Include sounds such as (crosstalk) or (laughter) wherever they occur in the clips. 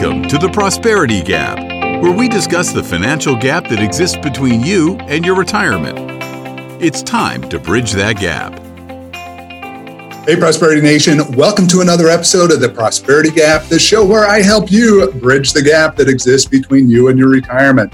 Welcome to the Prosperity Gap, where we discuss the financial gap that exists between you and your retirement. It's time to bridge that gap. Hey, Prosperity Nation, welcome to another episode of the Prosperity Gap, the show where I help you bridge the gap that exists between you and your retirement.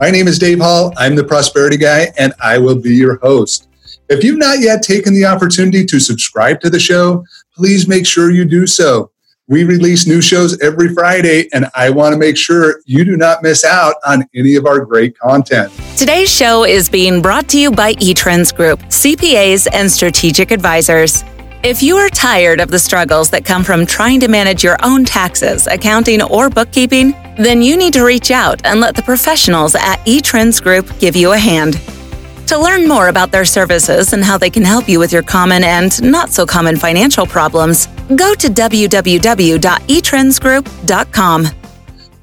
My name is Dave Hall. I'm the Prosperity Guy, and I will be your host. If you've not yet taken the opportunity to subscribe to the show, please make sure you do so. We release new shows every Friday, and I want to make sure you do not miss out on any of our great content. Today's show is being brought to you by eTrends Group, CPAs and strategic advisors. If you are tired of the struggles that come from trying to manage your own taxes, accounting, or bookkeeping, then you need to reach out and let the professionals at eTrends Group give you a hand. To learn more about their services and how they can help you with your common and not so common financial problems, go to www.etrendsgroup.com.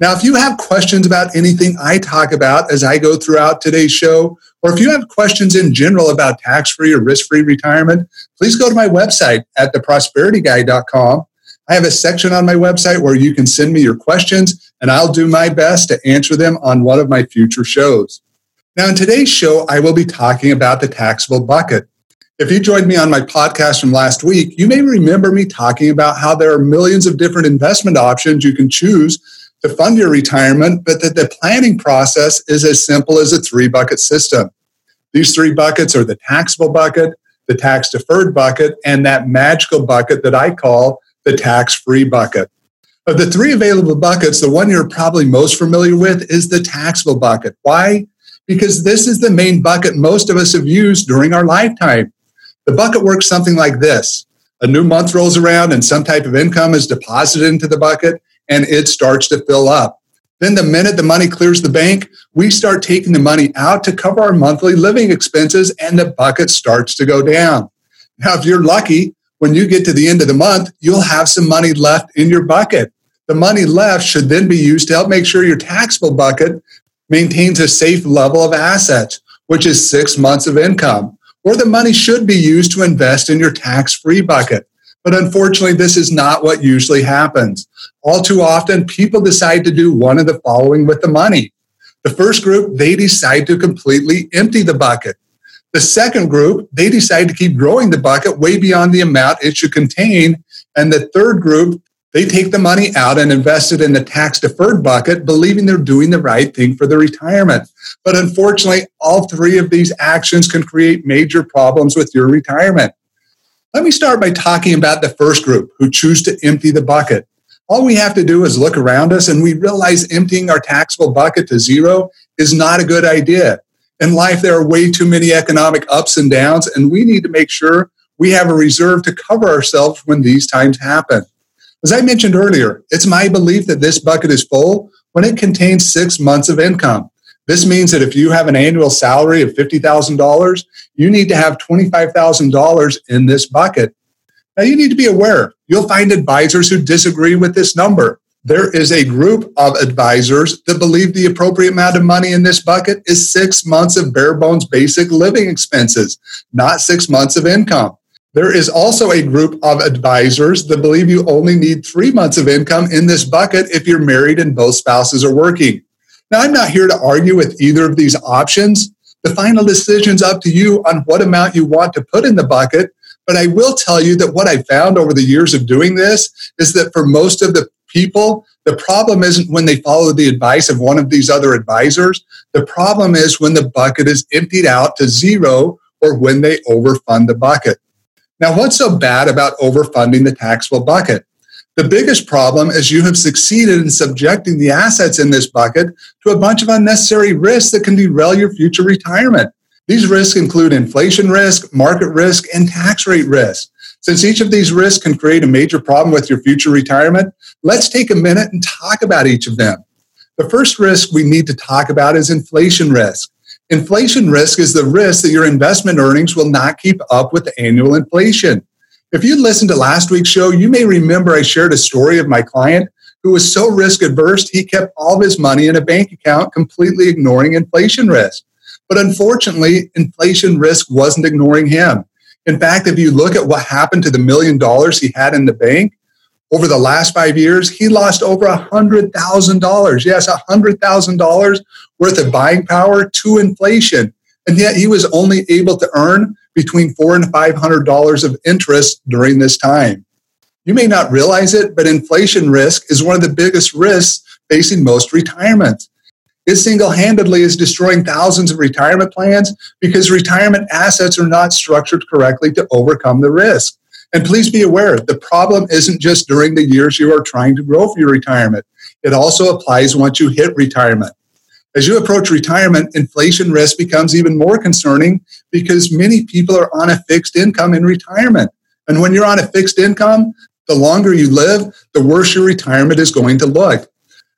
Now, if you have questions about anything I talk about as I go throughout today's show, or if you have questions in general about tax free or risk free retirement, please go to my website at theprosperityguy.com. I have a section on my website where you can send me your questions, and I'll do my best to answer them on one of my future shows. Now, in today's show, I will be talking about the taxable bucket. If you joined me on my podcast from last week, you may remember me talking about how there are millions of different investment options you can choose to fund your retirement, but that the planning process is as simple as a three bucket system. These three buckets are the taxable bucket, the tax deferred bucket, and that magical bucket that I call the tax free bucket. Of the three available buckets, the one you're probably most familiar with is the taxable bucket. Why? because this is the main bucket most of us have used during our lifetime. The bucket works something like this a new month rolls around and some type of income is deposited into the bucket and it starts to fill up. Then, the minute the money clears the bank, we start taking the money out to cover our monthly living expenses and the bucket starts to go down. Now, if you're lucky, when you get to the end of the month, you'll have some money left in your bucket. The money left should then be used to help make sure your taxable bucket maintains a safe level of assets, which is six months of income, or the money should be used to invest in your tax free bucket. But unfortunately, this is not what usually happens. All too often, people decide to do one of the following with the money. The first group, they decide to completely empty the bucket. The second group, they decide to keep growing the bucket way beyond the amount it should contain. And the third group, they take the money out and invest it in the tax deferred bucket, believing they're doing the right thing for their retirement. But unfortunately, all three of these actions can create major problems with your retirement. Let me start by talking about the first group who choose to empty the bucket. All we have to do is look around us and we realize emptying our taxable bucket to zero is not a good idea. In life, there are way too many economic ups and downs, and we need to make sure we have a reserve to cover ourselves when these times happen. As I mentioned earlier, it's my belief that this bucket is full when it contains six months of income. This means that if you have an annual salary of $50,000, you need to have $25,000 in this bucket. Now, you need to be aware, you'll find advisors who disagree with this number. There is a group of advisors that believe the appropriate amount of money in this bucket is six months of bare bones basic living expenses, not six months of income. There is also a group of advisors that believe you only need three months of income in this bucket if you're married and both spouses are working. Now, I'm not here to argue with either of these options. The final decision's up to you on what amount you want to put in the bucket. But I will tell you that what I found over the years of doing this is that for most of the people, the problem isn't when they follow the advice of one of these other advisors. The problem is when the bucket is emptied out to zero or when they overfund the bucket. Now, what's so bad about overfunding the taxable bucket? The biggest problem is you have succeeded in subjecting the assets in this bucket to a bunch of unnecessary risks that can derail your future retirement. These risks include inflation risk, market risk, and tax rate risk. Since each of these risks can create a major problem with your future retirement, let's take a minute and talk about each of them. The first risk we need to talk about is inflation risk. Inflation risk is the risk that your investment earnings will not keep up with annual inflation. If you listened to last week's show, you may remember I shared a story of my client who was so risk adverse, he kept all of his money in a bank account, completely ignoring inflation risk. But unfortunately, inflation risk wasn't ignoring him. In fact, if you look at what happened to the million dollars he had in the bank, over the last five years, he lost over $100,000. Yes, $100,000 worth of buying power to inflation. And yet he was only able to earn between four and $500 of interest during this time. You may not realize it, but inflation risk is one of the biggest risks facing most retirements. It single handedly is destroying thousands of retirement plans because retirement assets are not structured correctly to overcome the risk. And please be aware the problem isn't just during the years you are trying to grow for your retirement, it also applies once you hit retirement. As you approach retirement, inflation risk becomes even more concerning because many people are on a fixed income in retirement. And when you're on a fixed income, the longer you live, the worse your retirement is going to look.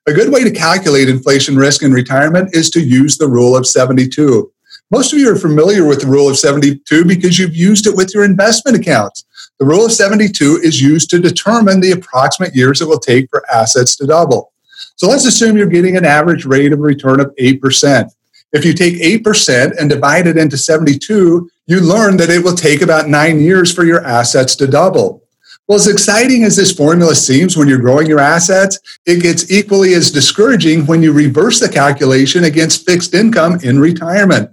A good way to calculate inflation risk in retirement is to use the rule of 72. Most of you are familiar with the rule of 72 because you've used it with your investment accounts. The rule of 72 is used to determine the approximate years it will take for assets to double. So let's assume you're getting an average rate of return of 8%. If you take 8% and divide it into 72, you learn that it will take about nine years for your assets to double. Well, as exciting as this formula seems when you're growing your assets, it gets equally as discouraging when you reverse the calculation against fixed income in retirement.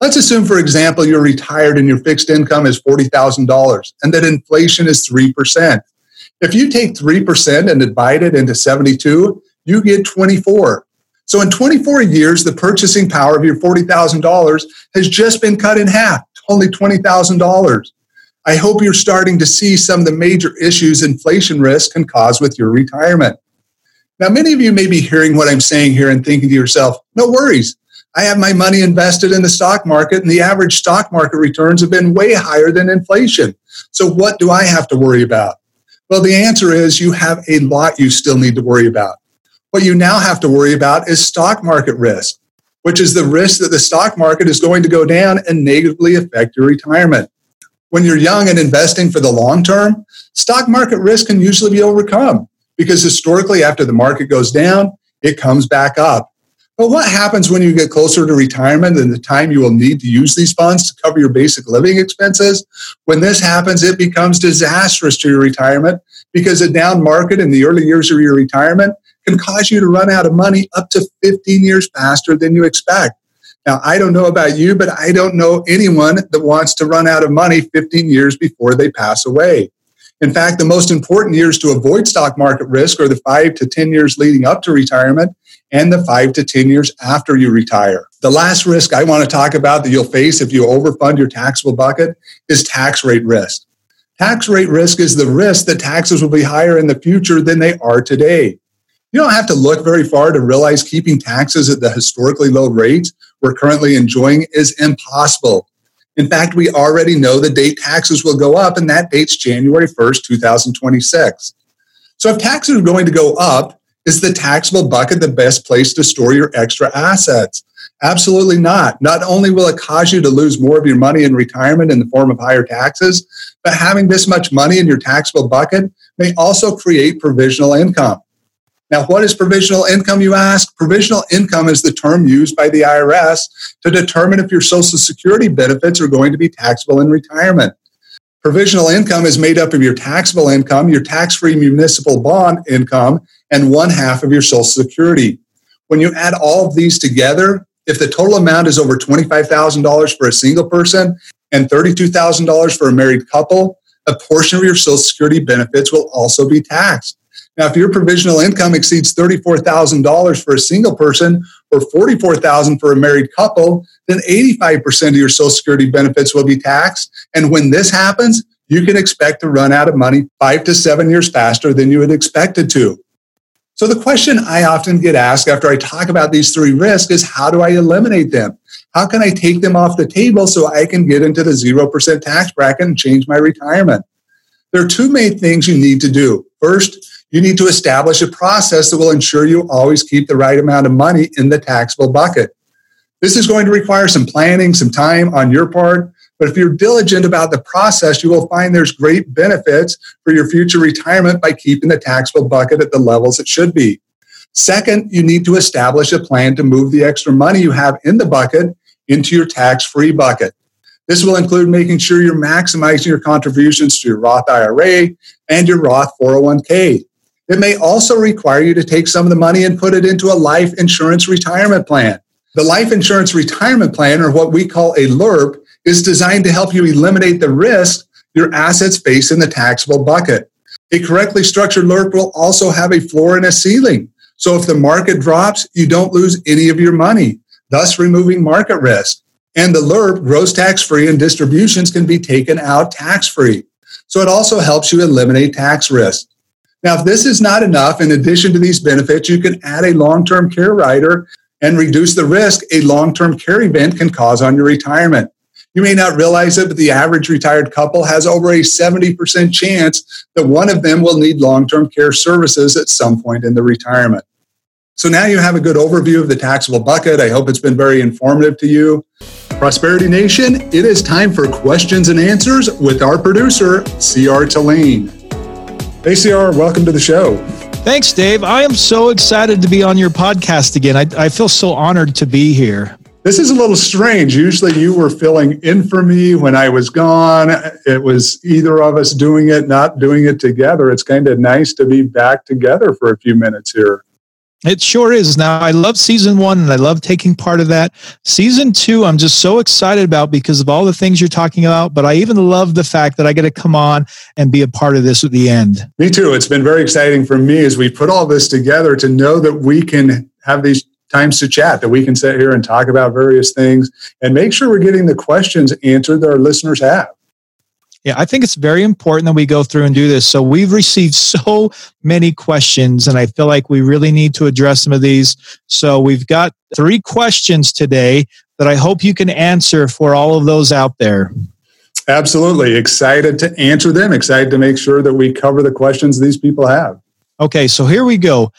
Let's assume, for example, you're retired and your fixed income is $40,000 and that inflation is 3%. If you take 3% and divide it into 72, you get 24. So in 24 years, the purchasing power of your $40,000 has just been cut in half, only $20,000. I hope you're starting to see some of the major issues inflation risk can cause with your retirement. Now, many of you may be hearing what I'm saying here and thinking to yourself, no worries. I have my money invested in the stock market, and the average stock market returns have been way higher than inflation. So, what do I have to worry about? Well, the answer is you have a lot you still need to worry about. What you now have to worry about is stock market risk, which is the risk that the stock market is going to go down and negatively affect your retirement. When you're young and investing for the long term, stock market risk can usually be overcome because historically, after the market goes down, it comes back up. But what happens when you get closer to retirement and the time you will need to use these funds to cover your basic living expenses? When this happens, it becomes disastrous to your retirement because a down market in the early years of your retirement can cause you to run out of money up to 15 years faster than you expect. Now, I don't know about you, but I don't know anyone that wants to run out of money 15 years before they pass away. In fact, the most important years to avoid stock market risk are the five to 10 years leading up to retirement and the five to 10 years after you retire. The last risk I want to talk about that you'll face if you overfund your taxable bucket is tax rate risk. Tax rate risk is the risk that taxes will be higher in the future than they are today. You don't have to look very far to realize keeping taxes at the historically low rates we're currently enjoying is impossible. In fact, we already know the date taxes will go up, and that date's January 1st, 2026. So if taxes are going to go up, is the taxable bucket the best place to store your extra assets? Absolutely not. Not only will it cause you to lose more of your money in retirement in the form of higher taxes, but having this much money in your taxable bucket may also create provisional income. Now, what is provisional income, you ask? Provisional income is the term used by the IRS to determine if your Social Security benefits are going to be taxable in retirement. Provisional income is made up of your taxable income, your tax free municipal bond income, and one half of your Social Security. When you add all of these together, if the total amount is over $25,000 for a single person and $32,000 for a married couple, a portion of your Social Security benefits will also be taxed. Now, if your provisional income exceeds $34,000 for a single person or $44,000 for a married couple, then 85% of your Social Security benefits will be taxed. And when this happens, you can expect to run out of money five to seven years faster than you had expected to. So, the question I often get asked after I talk about these three risks is how do I eliminate them? How can I take them off the table so I can get into the 0% tax bracket and change my retirement? There are two main things you need to do. First, you need to establish a process that will ensure you always keep the right amount of money in the taxable bucket. This is going to require some planning, some time on your part, but if you're diligent about the process, you will find there's great benefits for your future retirement by keeping the taxable bucket at the levels it should be. Second, you need to establish a plan to move the extra money you have in the bucket into your tax free bucket. This will include making sure you're maximizing your contributions to your Roth IRA and your Roth 401k. It may also require you to take some of the money and put it into a life insurance retirement plan. The life insurance retirement plan, or what we call a LIRP, is designed to help you eliminate the risk your assets face in the taxable bucket. A correctly structured LIRP will also have a floor and a ceiling. So if the market drops, you don't lose any of your money, thus removing market risk. And the LIRP grows tax free and distributions can be taken out tax free. So it also helps you eliminate tax risk. Now, if this is not enough, in addition to these benefits, you can add a long term care rider and reduce the risk a long term care event can cause on your retirement. You may not realize it, but the average retired couple has over a 70% chance that one of them will need long term care services at some point in the retirement. So now you have a good overview of the taxable bucket. I hope it's been very informative to you. Prosperity Nation, it is time for questions and answers with our producer, CR Tulane. ACR, welcome to the show. Thanks, Dave. I am so excited to be on your podcast again. I, I feel so honored to be here. This is a little strange. Usually you were filling in for me when I was gone. It was either of us doing it, not doing it together. It's kind of nice to be back together for a few minutes here. It sure is. Now, I love season one and I love taking part of that. Season two, I'm just so excited about because of all the things you're talking about. But I even love the fact that I get to come on and be a part of this at the end. Me too. It's been very exciting for me as we put all this together to know that we can have these times to chat, that we can sit here and talk about various things and make sure we're getting the questions answered that our listeners have. Yeah, I think it's very important that we go through and do this. So we've received (laughs) so many questions, and I feel like we really need to address some of these. So we've got three questions today that I hope you can answer for all of those out there. Absolutely. Excited to answer them, excited to make sure that we cover the questions these people have. Okay, so here we go.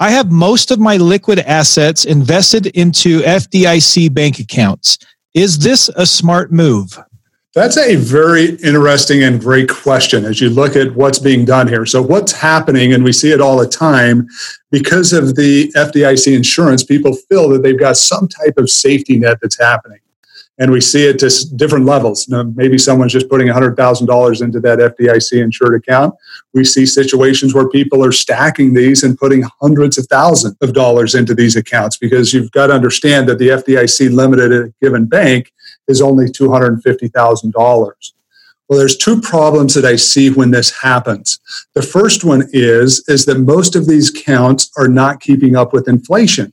I have most of my liquid assets invested into FDIC bank accounts. Is this a smart move? That's a very interesting and great question as you look at what's being done here. So, what's happening, and we see it all the time, because of the FDIC insurance, people feel that they've got some type of safety net that's happening. And we see it to different levels. Now, maybe someone's just putting $100,000 into that FDIC insured account. We see situations where people are stacking these and putting hundreds of thousands of dollars into these accounts because you've got to understand that the FDIC limited at a given bank is only $250,000. Well, there's two problems that I see when this happens. The first one is, is that most of these counts are not keeping up with inflation.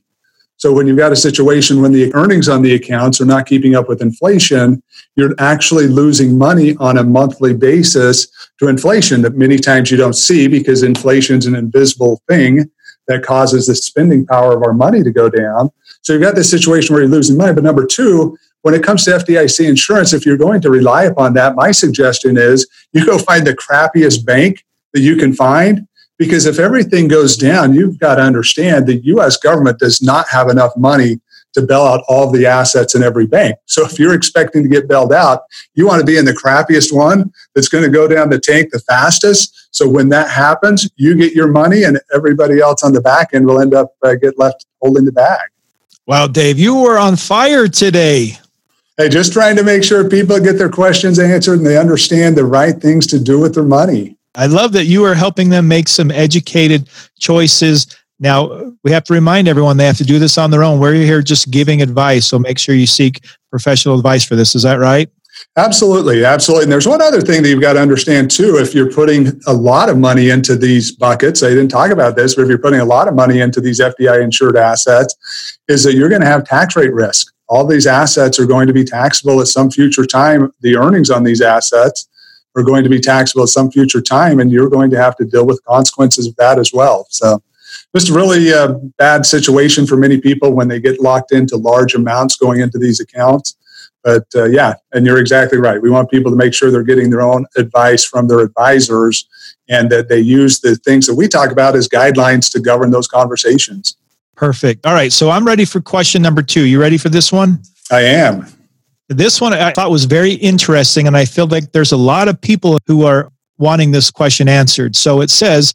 So when you've got a situation when the earnings on the accounts are not keeping up with inflation, you're actually losing money on a monthly basis to inflation that many times you don't see because inflation is an invisible thing that causes the spending power of our money to go down. So you've got this situation where you're losing money. But number two, when it comes to FDIC insurance, if you're going to rely upon that, my suggestion is you go find the crappiest bank that you can find. Because if everything goes down, you've got to understand the US government does not have enough money to bail out all the assets in every bank. So if you're expecting to get bailed out, you want to be in the crappiest one that's going to go down the tank the fastest. So when that happens, you get your money and everybody else on the back end will end up uh, get left holding the bag. Wow, Dave, you were on fire today. Hey, just trying to make sure people get their questions answered and they understand the right things to do with their money. I love that you are helping them make some educated choices. Now, we have to remind everyone they have to do this on their own. We're here just giving advice, so make sure you seek professional advice for this. Is that right? Absolutely, absolutely. And there's one other thing that you've got to understand too. If you're putting a lot of money into these buckets, I didn't talk about this, but if you're putting a lot of money into these FDIC insured assets, is that you're going to have tax rate risk all these assets are going to be taxable at some future time. The earnings on these assets are going to be taxable at some future time, and you're going to have to deal with consequences of that as well. So, just a really uh, bad situation for many people when they get locked into large amounts going into these accounts. But uh, yeah, and you're exactly right. We want people to make sure they're getting their own advice from their advisors and that they use the things that we talk about as guidelines to govern those conversations. Perfect. All right. So I'm ready for question number two. You ready for this one? I am. This one I thought was very interesting, and I feel like there's a lot of people who are wanting this question answered. So it says,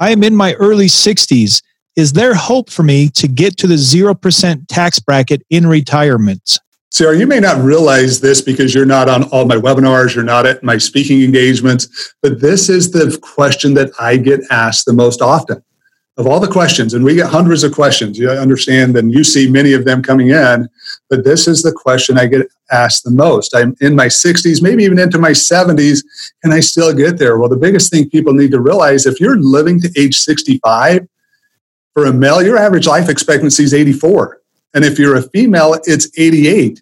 I am in my early 60s. Is there hope for me to get to the 0% tax bracket in retirement? Sarah, you may not realize this because you're not on all my webinars, you're not at my speaking engagements, but this is the question that I get asked the most often of all the questions, and we get hundreds of questions. You understand, and you see many of them coming in, but this is the question I get asked the most. I'm in my 60s, maybe even into my 70s. and I still get there? Well, the biggest thing people need to realize if you're living to age 65, for a male, your average life expectancy is 84. And if you're a female, it's 88.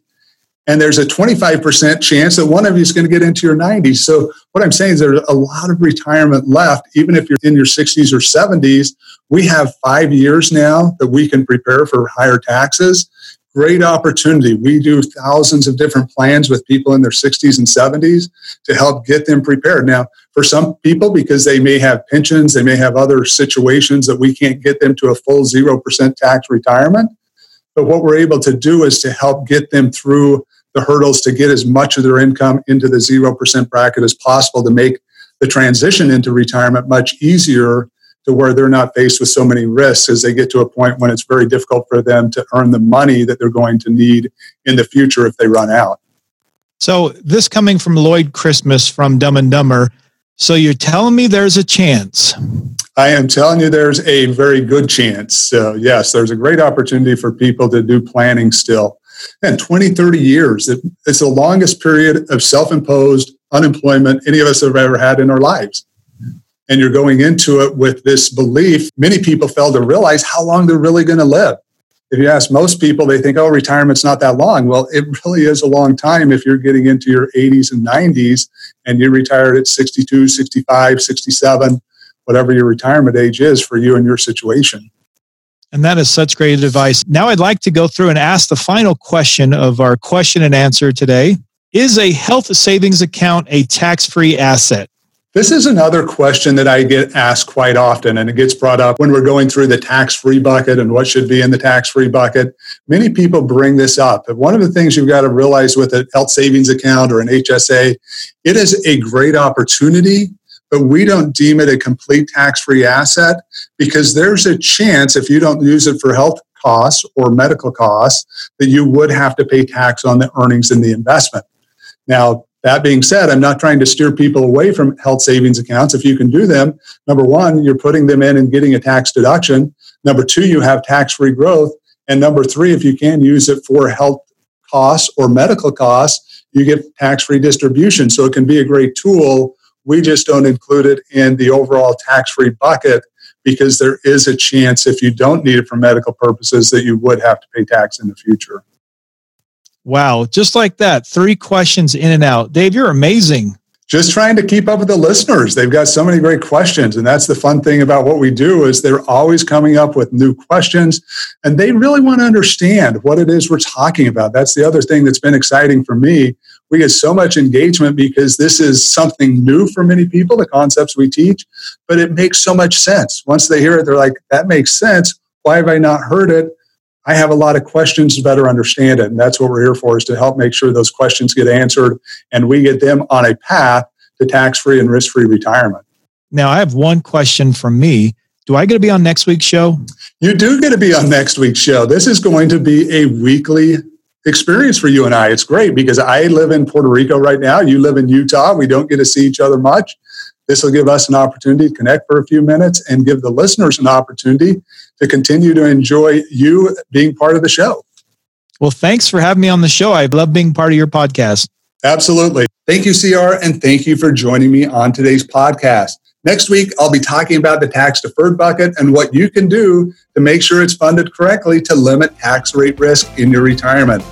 And there's a 25% chance that one of you is going to get into your 90s. So, what I'm saying is there's a lot of retirement left, even if you're in your 60s or 70s. We have five years now that we can prepare for higher taxes. Great opportunity. We do thousands of different plans with people in their 60s and 70s to help get them prepared. Now, for some people, because they may have pensions, they may have other situations that we can't get them to a full 0% tax retirement but what we're able to do is to help get them through the hurdles to get as much of their income into the 0% bracket as possible to make the transition into retirement much easier to where they're not faced with so many risks as they get to a point when it's very difficult for them to earn the money that they're going to need in the future if they run out. So, this coming from Lloyd Christmas from Dumb and Dumber. So, you're telling me there's a chance I am telling you, there's a very good chance. So, yes, there's a great opportunity for people to do planning still. And 20, 30 years, it's the longest period of self imposed unemployment any of us have ever had in our lives. And you're going into it with this belief. Many people fail to realize how long they're really going to live. If you ask most people, they think, oh, retirement's not that long. Well, it really is a long time if you're getting into your 80s and 90s and you're retired at 62, 65, 67 whatever your retirement age is for you and your situation. And that is such great advice. Now I'd like to go through and ask the final question of our question and answer today. Is a health savings account a tax free asset? This is another question that I get asked quite often, and it gets brought up when we're going through the tax free bucket and what should be in the tax free bucket. Many people bring this up. But one of the things you've got to realize with a health savings account or an HSA, it is a great opportunity but we don't deem it a complete tax free asset because there's a chance if you don't use it for health costs or medical costs that you would have to pay tax on the earnings in the investment. Now, that being said, I'm not trying to steer people away from health savings accounts. If you can do them, number one, you're putting them in and getting a tax deduction. Number two, you have tax free growth. And number three, if you can use it for health costs or medical costs, you get tax free distribution. So it can be a great tool we just don't include it in the overall tax free bucket because there is a chance if you don't need it for medical purposes that you would have to pay tax in the future. Wow, just like that, three questions in and out. Dave, you're amazing just trying to keep up with the listeners. They've got so many great questions. And that's the fun thing about what we do is they're always coming up with new questions and they really want to understand what it is we're talking about. That's the other thing that's been exciting for me. We get so much engagement because this is something new for many people, the concepts we teach, but it makes so much sense. Once they hear it, they're like, that makes sense. Why have I not heard it? I have a lot of questions to better understand it. And that's what we're here for is to help make sure those questions get answered and we get them on a path to tax free and risk free retirement. Now, I have one question from me. Do I get to be on next week's show? You do get to be on next week's show. This is going to be a weekly experience for you and I. It's great because I live in Puerto Rico right now. You live in Utah. We don't get to see each other much. This will give us an opportunity to connect for a few minutes and give the listeners an opportunity to continue to enjoy you being part of the show. Well, thanks for having me on the show. I love being part of your podcast. Absolutely. Thank you, CR, and thank you for joining me on today's podcast. Next week, I'll be talking about the tax deferred bucket and what you can do to make sure it's funded correctly to limit tax rate risk in your retirement.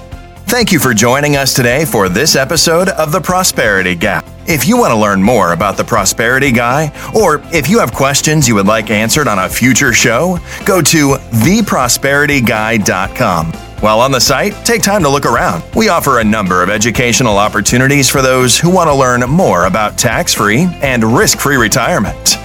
Thank you for joining us today for this episode of The Prosperity Gap. If you want to learn more about the Prosperity Guy, or if you have questions you would like answered on a future show, go to theprosperityguy.com. While on the site, take time to look around. We offer a number of educational opportunities for those who want to learn more about tax free and risk free retirement.